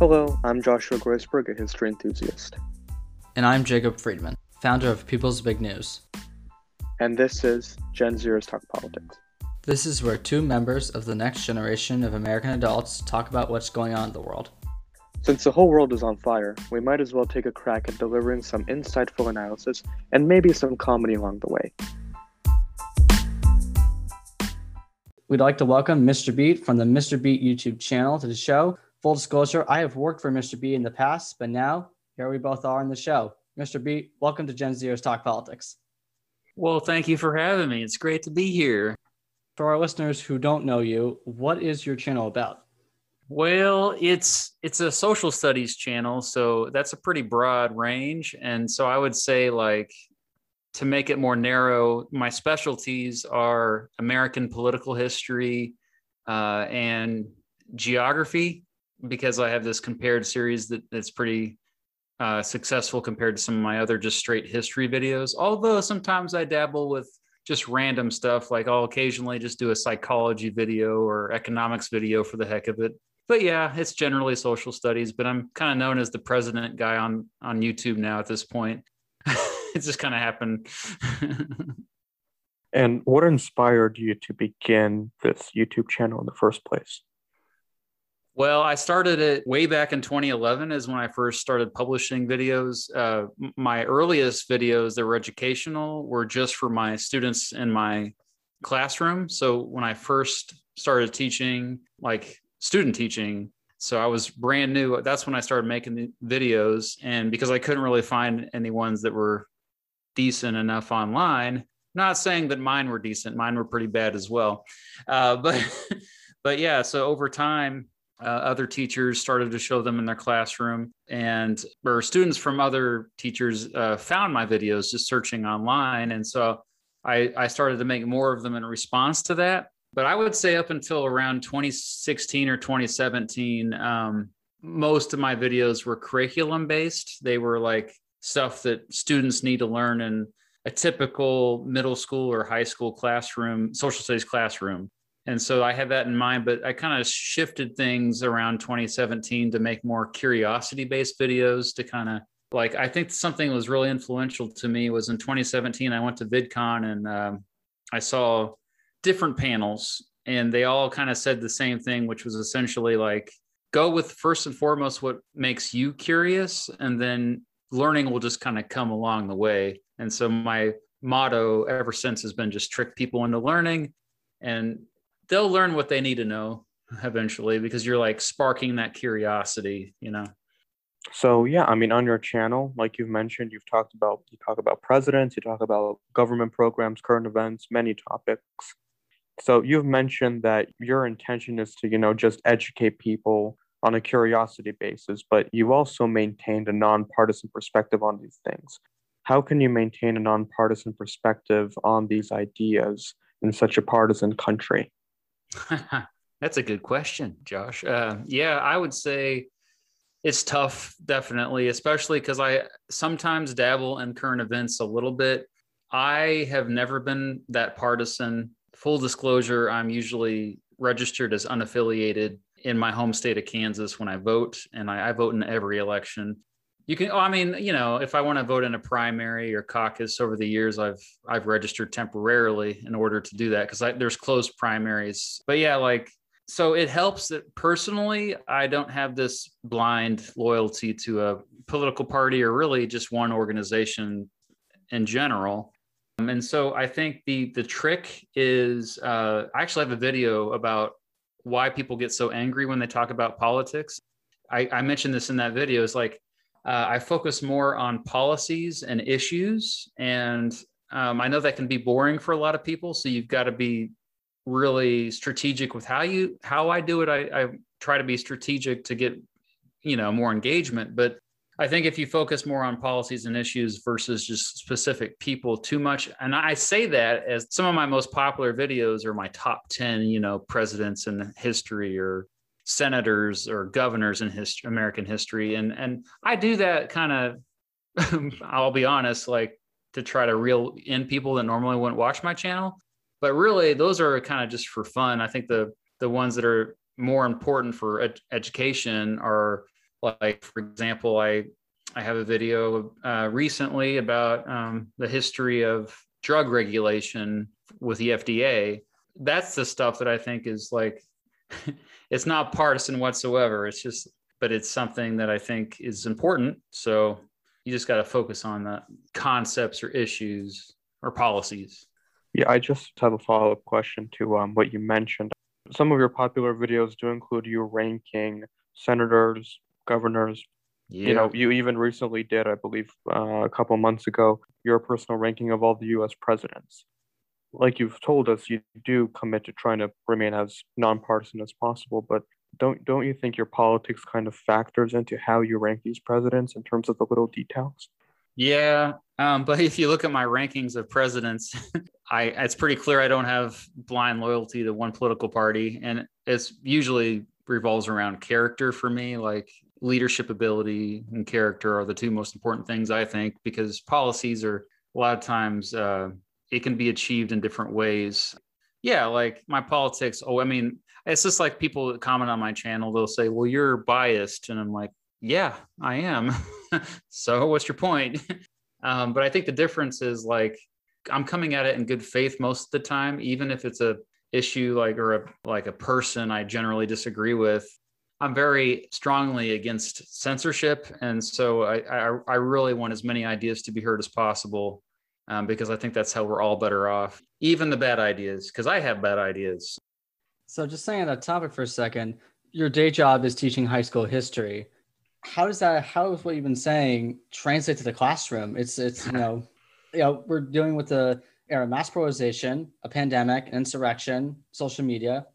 Hello, I'm Joshua Groisberg, a history enthusiast. And I'm Jacob Friedman, founder of People's Big News. And this is Gen Zers Talk Politics. This is where two members of the next generation of American adults talk about what's going on in the world. Since the whole world is on fire, we might as well take a crack at delivering some insightful analysis and maybe some comedy along the way. We'd like to welcome Mr. Beat from the Mr. Beat YouTube channel to the show. Full disclosure, I have worked for Mr. Beat in the past, but now here we both are on the show. Mr. Beat, welcome to Gen Zers Talk Politics. Well, thank you for having me. It's great to be here. For our listeners who don't know you, what is your channel about? Well, it's it's a social studies channel, so that's a pretty broad range. And so I would say like to make it more narrow, my specialties are American political history uh, and geography, because I have this compared series that, that's pretty uh, successful compared to some of my other just straight history videos. Although sometimes I dabble with just random stuff, like I'll occasionally just do a psychology video or economics video for the heck of it but yeah, it's generally social studies. But I'm kind of known as the president guy on on YouTube now at this point. it just kind of happened. and what inspired you to begin this YouTube channel in the first place? Well, I started it way back in 2011 is when I first started publishing videos. Uh, my earliest videos that were educational were just for my students in my classroom. So when I first started teaching, like student teaching. So I was brand new. That's when I started making the videos. And because I couldn't really find any ones that were decent enough online, not saying that mine were decent, mine were pretty bad as well. Uh, but, but yeah, so over time, uh, other teachers started to show them in their classroom and or students from other teachers uh, found my videos just searching online and so I, I started to make more of them in response to that but I would say up until around 2016 or 2017, um, most of my videos were curriculum based. They were like stuff that students need to learn in a typical middle school or high school classroom, social studies classroom. And so I had that in mind, but I kind of shifted things around 2017 to make more curiosity based videos to kind of like, I think something was really influential to me was in 2017, I went to VidCon and um, I saw different panels and they all kind of said the same thing which was essentially like go with first and foremost what makes you curious and then learning will just kind of come along the way. And so my motto ever since has been just trick people into learning. And they'll learn what they need to know eventually because you're like sparking that curiosity you know so yeah i mean on your channel like you've mentioned you've talked about you talk about presidents you talk about government programs current events many topics so you've mentioned that your intention is to, you know, just educate people on a curiosity basis, but you've also maintained a nonpartisan perspective on these things. How can you maintain a nonpartisan perspective on these ideas in such a partisan country? That's a good question, Josh. Uh, yeah, I would say it's tough, definitely, especially because I sometimes dabble in current events a little bit. I have never been that partisan full disclosure, I'm usually registered as unaffiliated in my home state of Kansas when I vote, and I, I vote in every election. You can, oh, I mean, you know, if I want to vote in a primary or caucus over the years, I've I've registered temporarily in order to do that because there's closed primaries. But yeah, like so it helps that personally I don't have this blind loyalty to a political party or really just one organization in general. Um, and so I think the the trick is uh, I actually have a video about why people get so angry when they talk about politics. I, I mentioned this in that video. Is like uh, I focus more on policies and issues, and um, I know that can be boring for a lot of people. So you've got to be really strategic with how you how I do it. I, I try to be strategic to get you know more engagement, but I think if you focus more on policies and issues versus just specific people too much, and I say that as some of my most popular videos are my top 10, you know, presidents in history or senators or governors in history, American history. And, and I do that kind of, I'll be honest, like to try to reel in people that normally wouldn't watch my channel. But really, those are kind of just for fun. I think the, the ones that are more important for ed- education are Like, for example, I I have a video uh, recently about um, the history of drug regulation with the FDA. That's the stuff that I think is like, it's not partisan whatsoever. It's just, but it's something that I think is important. So you just got to focus on the concepts or issues or policies. Yeah, I just have a follow up question to um, what you mentioned. Some of your popular videos do include you ranking senators, governors. Yeah. You know, you even recently did, I believe, uh, a couple months ago, your personal ranking of all the U.S. presidents. Like you've told us, you do commit to trying to remain as nonpartisan as possible. But don't don't you think your politics kind of factors into how you rank these presidents in terms of the little details? Yeah, um, but if you look at my rankings of presidents, I it's pretty clear I don't have blind loyalty to one political party, and it's usually revolves around character for me. Like leadership ability and character are the two most important things I think, because policies are a lot of times uh, it can be achieved in different ways. Yeah, like my politics. Oh, I mean, it's just like people that comment on my channel. They'll say, "Well, you're biased," and I'm like, "Yeah, I am." so, what's your point? um, but I think the difference is like I'm coming at it in good faith most of the time, even if it's a issue like or a like a person I generally disagree with. I'm very strongly against censorship, and so I I, I really want as many ideas to be heard as possible. Um, because I think that's how we're all better off, even the bad ideas, because I have bad ideas. So, just staying on that topic for a second, your day job is teaching high school history. How does that? How is what you've been saying translate to the classroom? It's it's you know, you know, we're dealing with the era of mass polarization, a pandemic, an insurrection, social media.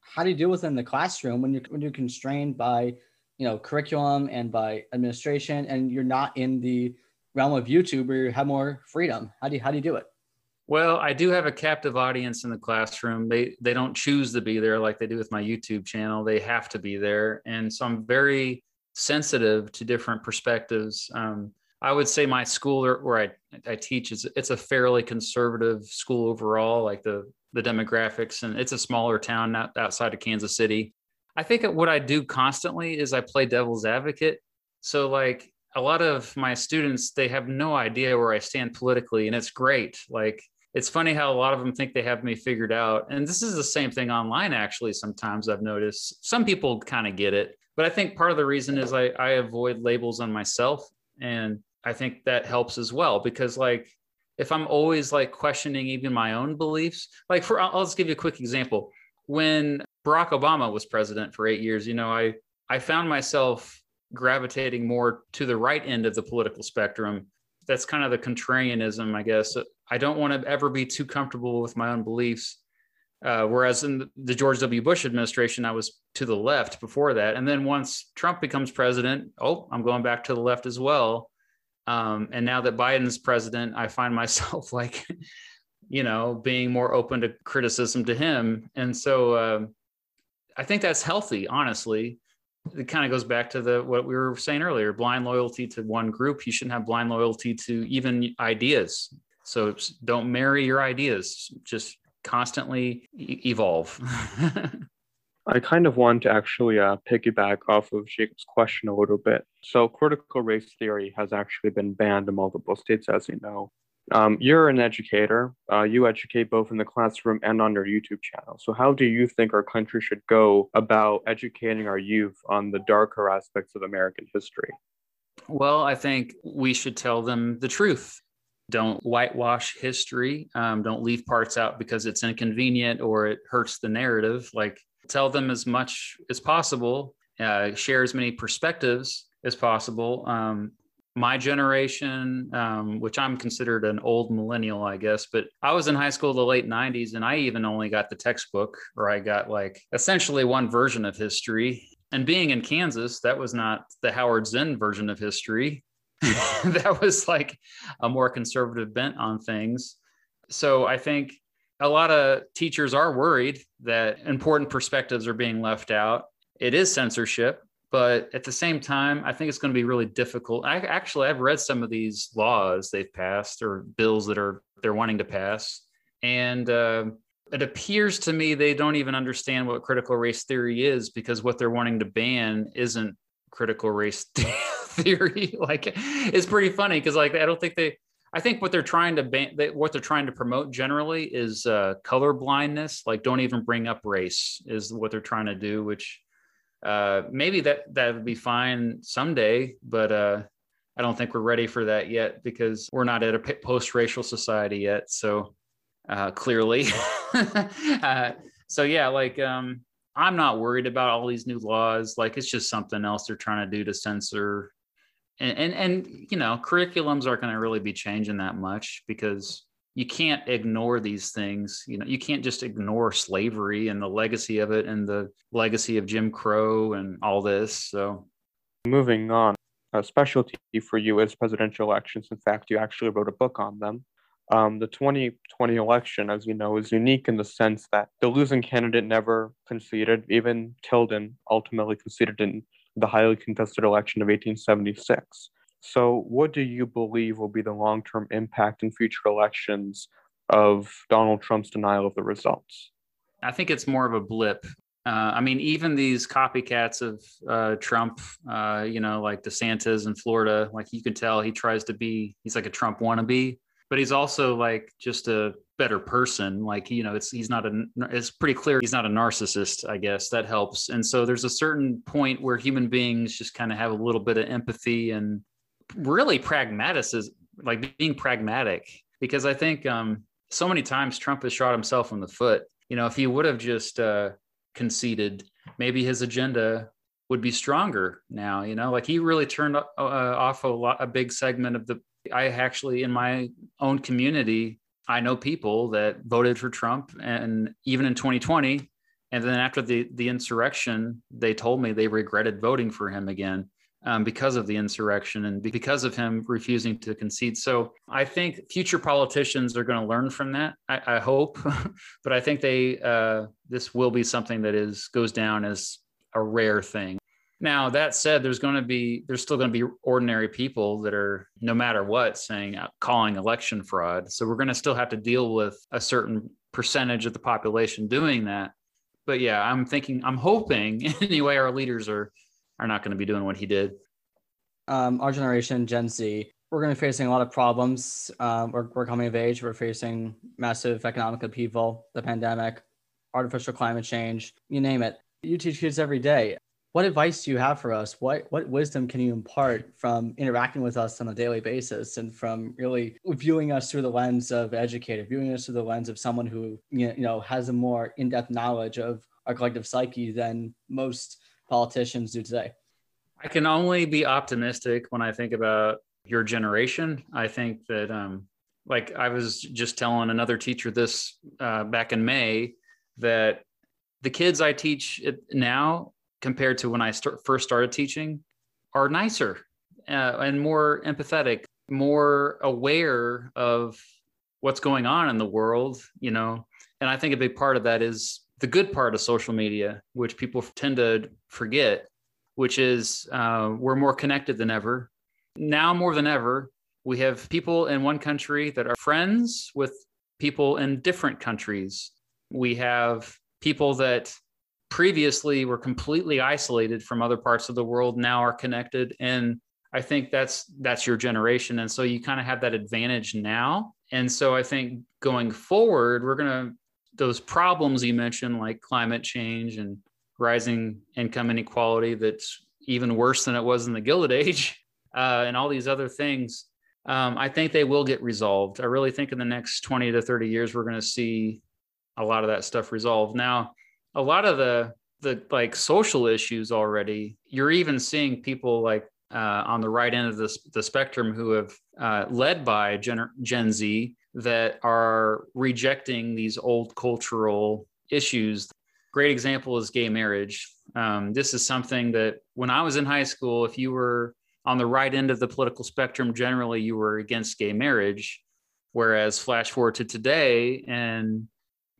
How do you deal with it in the classroom when you're when you're constrained by you know curriculum and by administration, and you're not in the realm of YouTube where you have more freedom? How do you how do you do it? Well, I do have a captive audience in the classroom. They they don't choose to be there like they do with my YouTube channel. They have to be there, and so I'm very sensitive to different perspectives. Um, I would say my school where I, I teach is it's a fairly conservative school overall, like the the demographics, and it's a smaller town not outside of Kansas City. I think what I do constantly is I play devil's advocate. So like a lot of my students, they have no idea where I stand politically, and it's great. Like it's funny how a lot of them think they have me figured out. And this is the same thing online, actually. Sometimes I've noticed some people kind of get it. But I think part of the reason is I, I avoid labels on myself. And I think that helps as well because, like, if I'm always like questioning even my own beliefs, like, for I'll just give you a quick example. When Barack Obama was president for eight years, you know, I, I found myself gravitating more to the right end of the political spectrum that's kind of the contrarianism, I guess. I don't want to ever be too comfortable with my own beliefs. Uh, whereas in the George W. Bush administration, I was to the left before that. And then once Trump becomes president, oh, I'm going back to the left as well. Um, and now that Biden's president, I find myself like, you know, being more open to criticism to him. And so uh, I think that's healthy, honestly it kind of goes back to the what we were saying earlier blind loyalty to one group. You shouldn't have blind loyalty to even ideas. So don't marry your ideas. Just constantly evolve. I kind of want to actually uh, piggyback off of jacob's question a little bit. So critical race theory has actually been banned in multiple states as you know um, you're an educator. Uh, you educate both in the classroom and on your YouTube channel. So, how do you think our country should go about educating our youth on the darker aspects of American history? Well, I think we should tell them the truth. Don't whitewash history. Um, don't leave parts out because it's inconvenient or it hurts the narrative. Like, tell them as much as possible, uh, share as many perspectives as possible. Um, my generation, um, which I'm considered an old millennial, I guess, but I was in high school the late 90s and I even only got the textbook or I got like essentially one version of history. And being in Kansas, that was not the Howard Zinn version of history. that was like a more conservative bent on things. So I think a lot of teachers are worried that important perspectives are being left out. It is censorship but at the same time i think it's going to be really difficult i actually i've read some of these laws they've passed or bills that are they're wanting to pass and uh, it appears to me they don't even understand what critical race theory is because what they're wanting to ban isn't critical race theory. like it's pretty funny because like I don't think they. I think what they're trying to ban, they, what they're trying to promote generally is uh, color blindness. Like, don't even bring up race is what they're trying to do. Which uh, maybe that that would be fine someday, but uh, I don't think we're ready for that yet because we're not at a post-racial society yet. So uh, clearly, uh, so yeah, like um, I'm not worried about all these new laws. Like it's just something else they're trying to do to censor, and and, and you know curriculums aren't going to really be changing that much because you can't ignore these things. You know, you can't just ignore slavery and the legacy of it and the legacy of Jim Crow and all this. So, moving on, a specialty for you is presidential elections. In fact, you actually wrote a book on them. Um, the 2020 election, as you know, is unique in the sense that the losing candidate never conceded. Even Tilden ultimately conceded in the highly contested election of 1876. So, what do you believe will be the long term impact in future elections of Donald Trump's denial of the results? I think it's more of a blip. Uh, I mean, even these copycats of uh, Trump, uh, you know, like DeSantis in Florida, like you can tell he tries to be, he's like a Trump wannabe, but he's also like just a better person. Like, you know, it's, he's not a, it's pretty clear he's not a narcissist, I guess that helps. And so there's a certain point where human beings just kind of have a little bit of empathy and really pragmatism, like being pragmatic, because I think um, so many times Trump has shot himself in the foot. You know, if he would have just, uh, conceded, maybe his agenda would be stronger now. You know, like he really turned uh, off a lot, a big segment of the. I actually, in my own community, I know people that voted for Trump, and even in 2020, and then after the the insurrection, they told me they regretted voting for him again um, because of the insurrection and because of him refusing to concede. So I think future politicians are going to learn from that. I, I hope, but I think they uh, this will be something that is goes down as a rare thing. Now that said, there's going to be there's still going to be ordinary people that are no matter what saying uh, calling election fraud. So we're going to still have to deal with a certain percentage of the population doing that. But yeah, I'm thinking I'm hoping anyway our leaders are are not going to be doing what he did. Um, our generation, Gen Z, we're going to be facing a lot of problems. Um, we're, we're coming of age. We're facing massive economic upheaval, the pandemic, artificial climate change, you name it. You teach kids every day. What advice do you have for us? What what wisdom can you impart from interacting with us on a daily basis and from really viewing us through the lens of educator, viewing us through the lens of someone who you know has a more in-depth knowledge of our collective psyche than most politicians do today? I can only be optimistic when I think about your generation. I think that, um, like I was just telling another teacher this uh, back in May, that the kids I teach now compared to when I start, first started teaching are nicer uh, and more empathetic, more aware of what's going on in the world, you know. And I think a big part of that is the good part of social media, which people tend to forget, which is uh, we're more connected than ever. Now more than ever, we have people in one country that are friends with people in different countries. We have people that previously were completely isolated from other parts of the world now are connected and I think that's that's your generation and so you kind of have that advantage now. And so I think going forward we're going to those problems you mentioned, like climate change and rising income inequality, that's even worse than it was in the Gilded Age, uh, and all these other things, um, I think they will get resolved. I really think in the next 20 to 30 years, we're going to see a lot of that stuff resolved. Now, a lot of the the like social issues already, you're even seeing people like uh, on the right end of the, the spectrum who have uh, led by Gen, Gen Z that are rejecting these old cultural issues. Great example is gay marriage. Um, this is something that when I was in high school, if you were on the right end of the political spectrum, generally you were against gay marriage. Whereas flash forward to today, and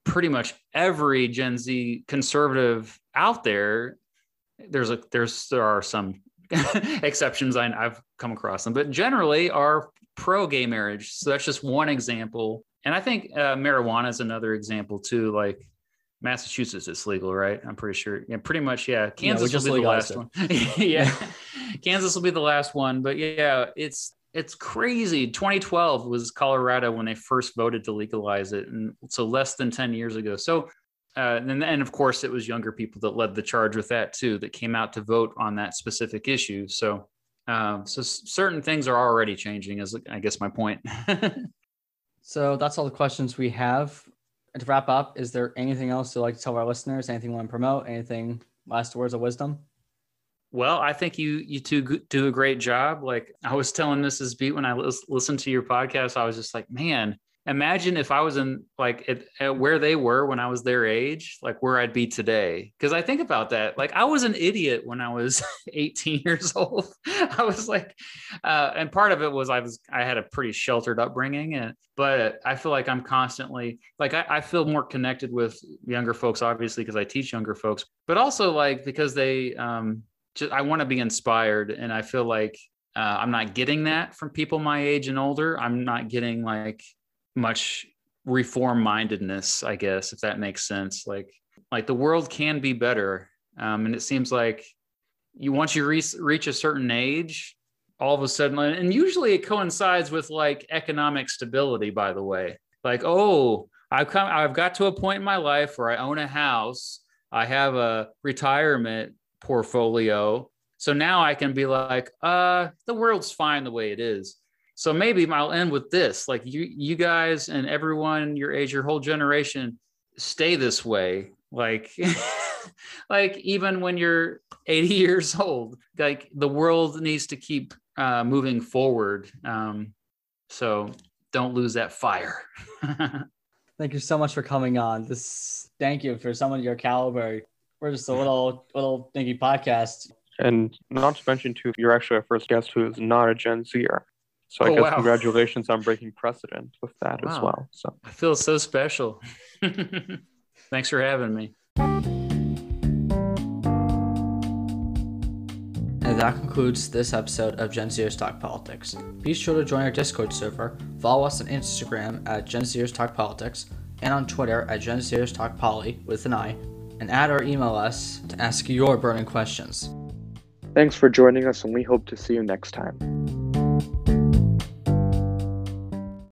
pretty much every Gen Z conservative out there, there's a there's there are some exceptions I, have come across them, but generally are pro gay marriage. So that's just one example. And I think uh, marijuana is another example too. Like Massachusetts it's legal, right? I'm pretty sure. Yeah, pretty much. Yeah, Kansas just will be the last legalized one. yeah, Kansas will be the last one. But yeah, it's it's crazy. 2012 was Colorado when they first voted to legalize it, and so less than 10 years ago. So, uh, and and of course, it was younger people that led the charge with that too, that came out to vote on that specific issue. So, um, so certain things are already changing. Is I guess my point. So that's all the questions we have. And to wrap up, is there anything else you'd like to tell our listeners? Anything you want to promote? Anything last words of wisdom? Well, I think you you two do a great job. Like I was telling Mrs. Beat when I lis- listened to your podcast, I was just like, man, imagine if I was in like at, at where they were when I was their age, like where I'd be today. Because I think about that. Like I was an idiot when I was 18 years old. I was like, uh, and part of it was I was I had a pretty sheltered upbringing, and but I feel like I'm constantly like I, I feel more connected with younger folks, obviously because I teach younger folks, but also like because they um just I want to be inspired, and I feel like uh, I'm not getting that from people my age and older. I'm not getting like much reform mindedness, I guess, if that makes sense. Like like the world can be better, um, and it seems like you once you reach reach a certain age, all of a sudden, and usually it coincides with like economic stability. By the way, like oh, I've come, I've got to a point in my life where I own a house. I have a retirement portfolio. So now I can be like, uh, the world's fine the way it is. So maybe I'll end with this. Like you you guys and everyone your age, your whole generation, stay this way. Like like even when you're 80 years old, like the world needs to keep uh, moving forward. Um, so don't lose that fire. Thank you so much for coming on. This thank you for someone your caliber. We're just a little little dinky podcast. And not to mention, too, you're actually our first guest who is not a Gen Zer. So I Oh, guess wow. congratulations on breaking precedent with that as well. So I feel so special. Thanks for having me. And that concludes this episode of Gen Zers Talk Politics. Be sure to join our Discord server, follow us on Instagram at Gen Zers Talk Politics, and on Twitter at Gen Zers Talk Poly with an I, and add or email us to ask your burning questions. thanks for joining us, and we hope to see you next time.